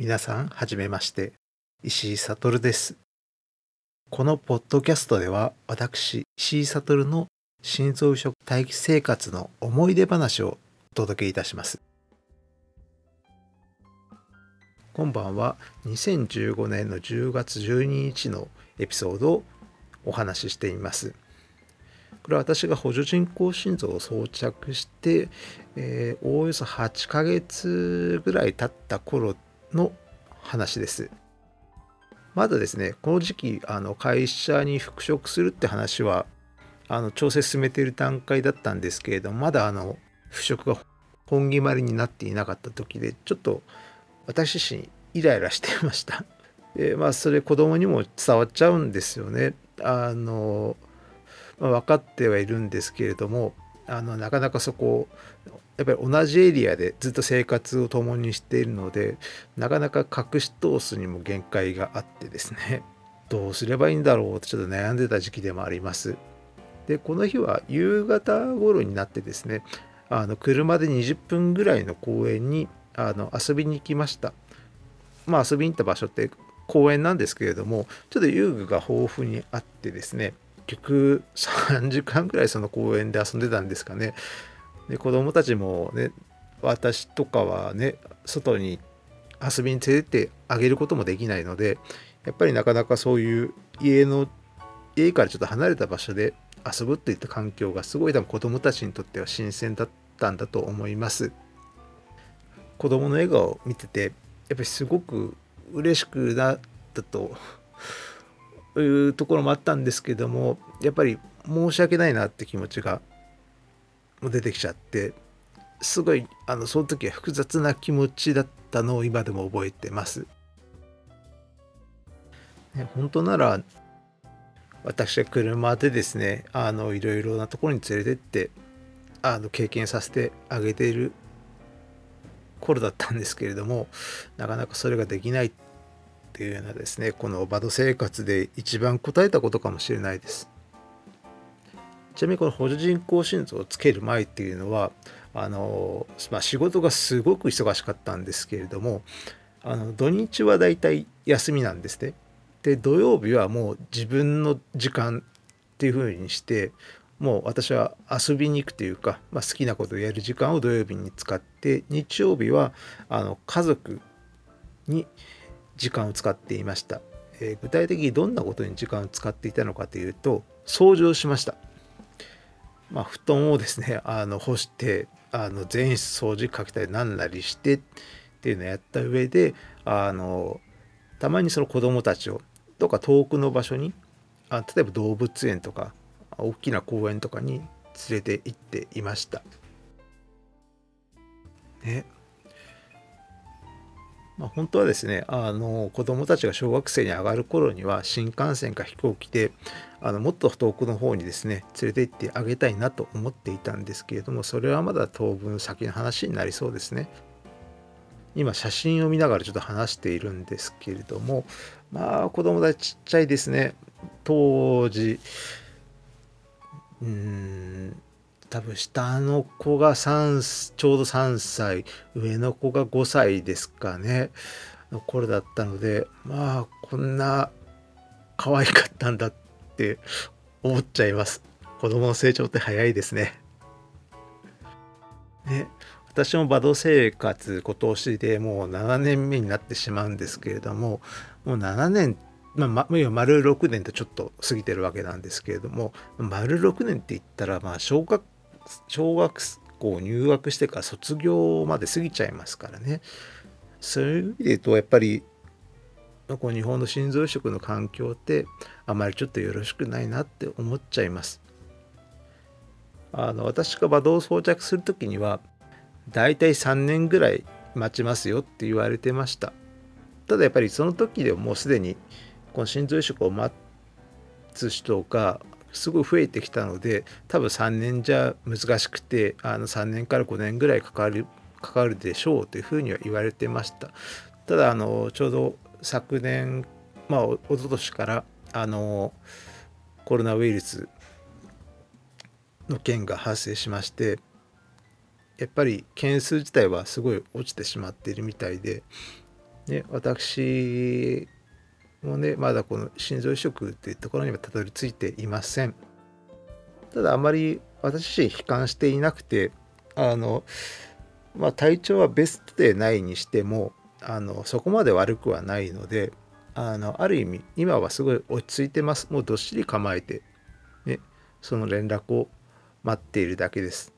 皆さん、はじめまして。石井悟です。このポッドキャストでは、私、石井悟の心臓移植待機生活の思い出話をお届けいたします。今晩は2015年の10月12日のエピソードをお話ししています。これは私が補助人工心臓を装着して、えーおおよそ8ヶ月ぐらい経った頃の話です。まだですね、この時期、あの会社に復職するって話は、あの調整進めている段階だったんですけれども、まだあの復職が本決まりになっていなかった時で、ちょっと私自身イライラしていました。でまあ、それ子供にも伝わっちゃうんですよね。あのまあ、分かってはいるんですけれどもあのなかなかそこやっぱり同じエリアでずっと生活を共にしているのでなかなか隠し通すにも限界があってですね どうすればいいんだろうとちょっと悩んでた時期でもあります。でこの日は夕方頃になってですねあの車で20分ぐらいの公園にあの遊びに行きました。まあ遊びに行った場所って公園なんですけれどもちょっと遊具が豊富にあってですね結局3時間ぐらいその公園で遊んでたんですかね。で子供たちもね私とかはね外に遊びに連れてってあげることもできないのでやっぱりなかなかそういう家の家からちょっと離れた場所で遊ぶっていった環境がすごい多分子供たちにとっては新鮮だったんだと思います。子供の笑顔を見ててやっぱりすごく嬉しくなったというところもあったんですけどもやっぱり申し訳ないなって気持ちがも出てきちゃってすごいあのその時は複雑な気持ちだったのを今でも覚えてます。ね、本当なら私は車でですねあのいろいろなところに連れてってあの経験させてあげている頃だったんですけれどもなかなかそれができないっていうようなですねこのバド生活で一番答えたことかもしれないですちなみにこの補助人工心臓をつける前っていうのはあの、まあ、仕事がすごく忙しかったんですけれどもあの土日はだいたい休みなんですね。で土曜日はもう自分の時間っていう風にしてもう私は遊びに行くというか、まあ、好きなことをやる時間を土曜日に使って日曜日はあの家族に時間を使っていました、えー具体的にどんなことに時間を使っていたのかというと掃除をしました、まあ、布団をですね あの干してあの全室掃除かけたりなんなりしてっていうのをやった上であのたまにその子供たちをどっか遠くの場所にあ例えば動物園とか大きな公園とかに連れて行っていました。ね。まあ、本当はですねあの子供たちが小学生に上がる頃には新幹線か飛行機であのもっと遠くの方にですね連れて行ってあげたいなと思っていたんですけれどもそれはまだ当分先の話になりそうですね。今写真を見ながらちょっと話しているんですけれどもまあ子供たちちっちゃいですね当時うーん多分下の子が3ちょうど3歳上の子が5歳ですかね。の頃だったのでまあこんな可愛かったんだって思っちゃいます。子供の成長って早いですね。ね私もバド生活今年でもう7年目になってしまうんですけれどももう7年まあ、ま丸6年とちょっと過ぎてるわけなんですけれども丸6年って言ったらまあ小学小学校入学してから卒業まで過ぎちゃいますからね。そういう意味で言うとやっぱりこう日本の心臓移植の環境ってあまりちょっとよろしくないなって思っちゃいます。あの私がバドを装着する時にはだいたい3年ぐらい待ちますよって言われてました。ただやっぱりその時でももうすでにこの心臓移植を待つ人がすごい増えてきたので多分3年じゃ難しくてあの3年から5年ぐらいかかるかかるでしょうというふうには言われてました。ただあのちょうど昨年まあおととしからあのコロナウイルスの件が発生しましてやっぱり件数自体はすごい落ちてしまっているみたいでね、私もねまだこの心臓移植っていうところにはたどり着いていません。ただあまり私自身悲観していなくてあのまあ体調はベストでないにしてもあのそこまで悪くはないのであのある意味今はすごい落ち着いてます。もうどっしり構えて、ね、その連絡を待っているだけです。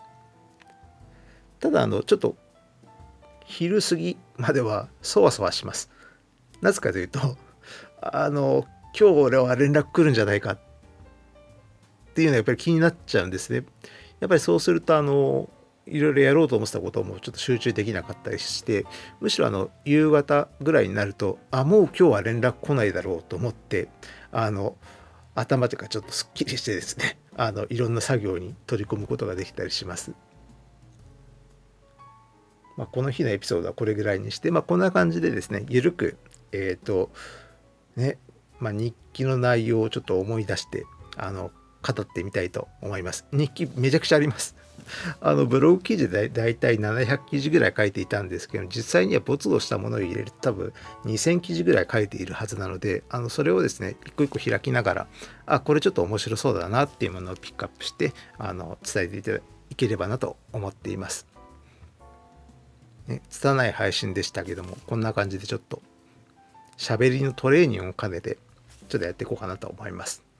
ただあのちょっと昼過ぎまではそわそわします。なぜかというとあの今日俺は連絡来るんじゃないかっていうのはやっぱり気になっちゃうんですねやっぱりそうするとあのいろいろやろうと思ってたこともちょっと集中できなかったりしてむしろあの夕方ぐらいになるとあもう今日は連絡来ないだろうと思ってあの頭というかちょっとすっきりしてですねあのいろんな作業に取り込むことができたりします。まあ、この日のエピソードはこれぐらいにして、まあ、こんな感じでですねゆるくえっ、ー、とね、まあ、日記の内容をちょっと思い出してあの語ってみたいと思います。日記めちゃくちゃあります。あのブログ記事でだいたい700記事ぐらい書いていたんですけど実際には没後したものを入れると多分2000記事ぐらい書いているはずなのであのそれをですね一個一個開きながらあこれちょっと面白そうだなっていうものをピックアップしてあの伝えていたいければなと思っています。ね、拙い配信でしたけどもこんな感じでちょっと喋りのトレーニングを兼ねてちょっとやっていこうかなと思います。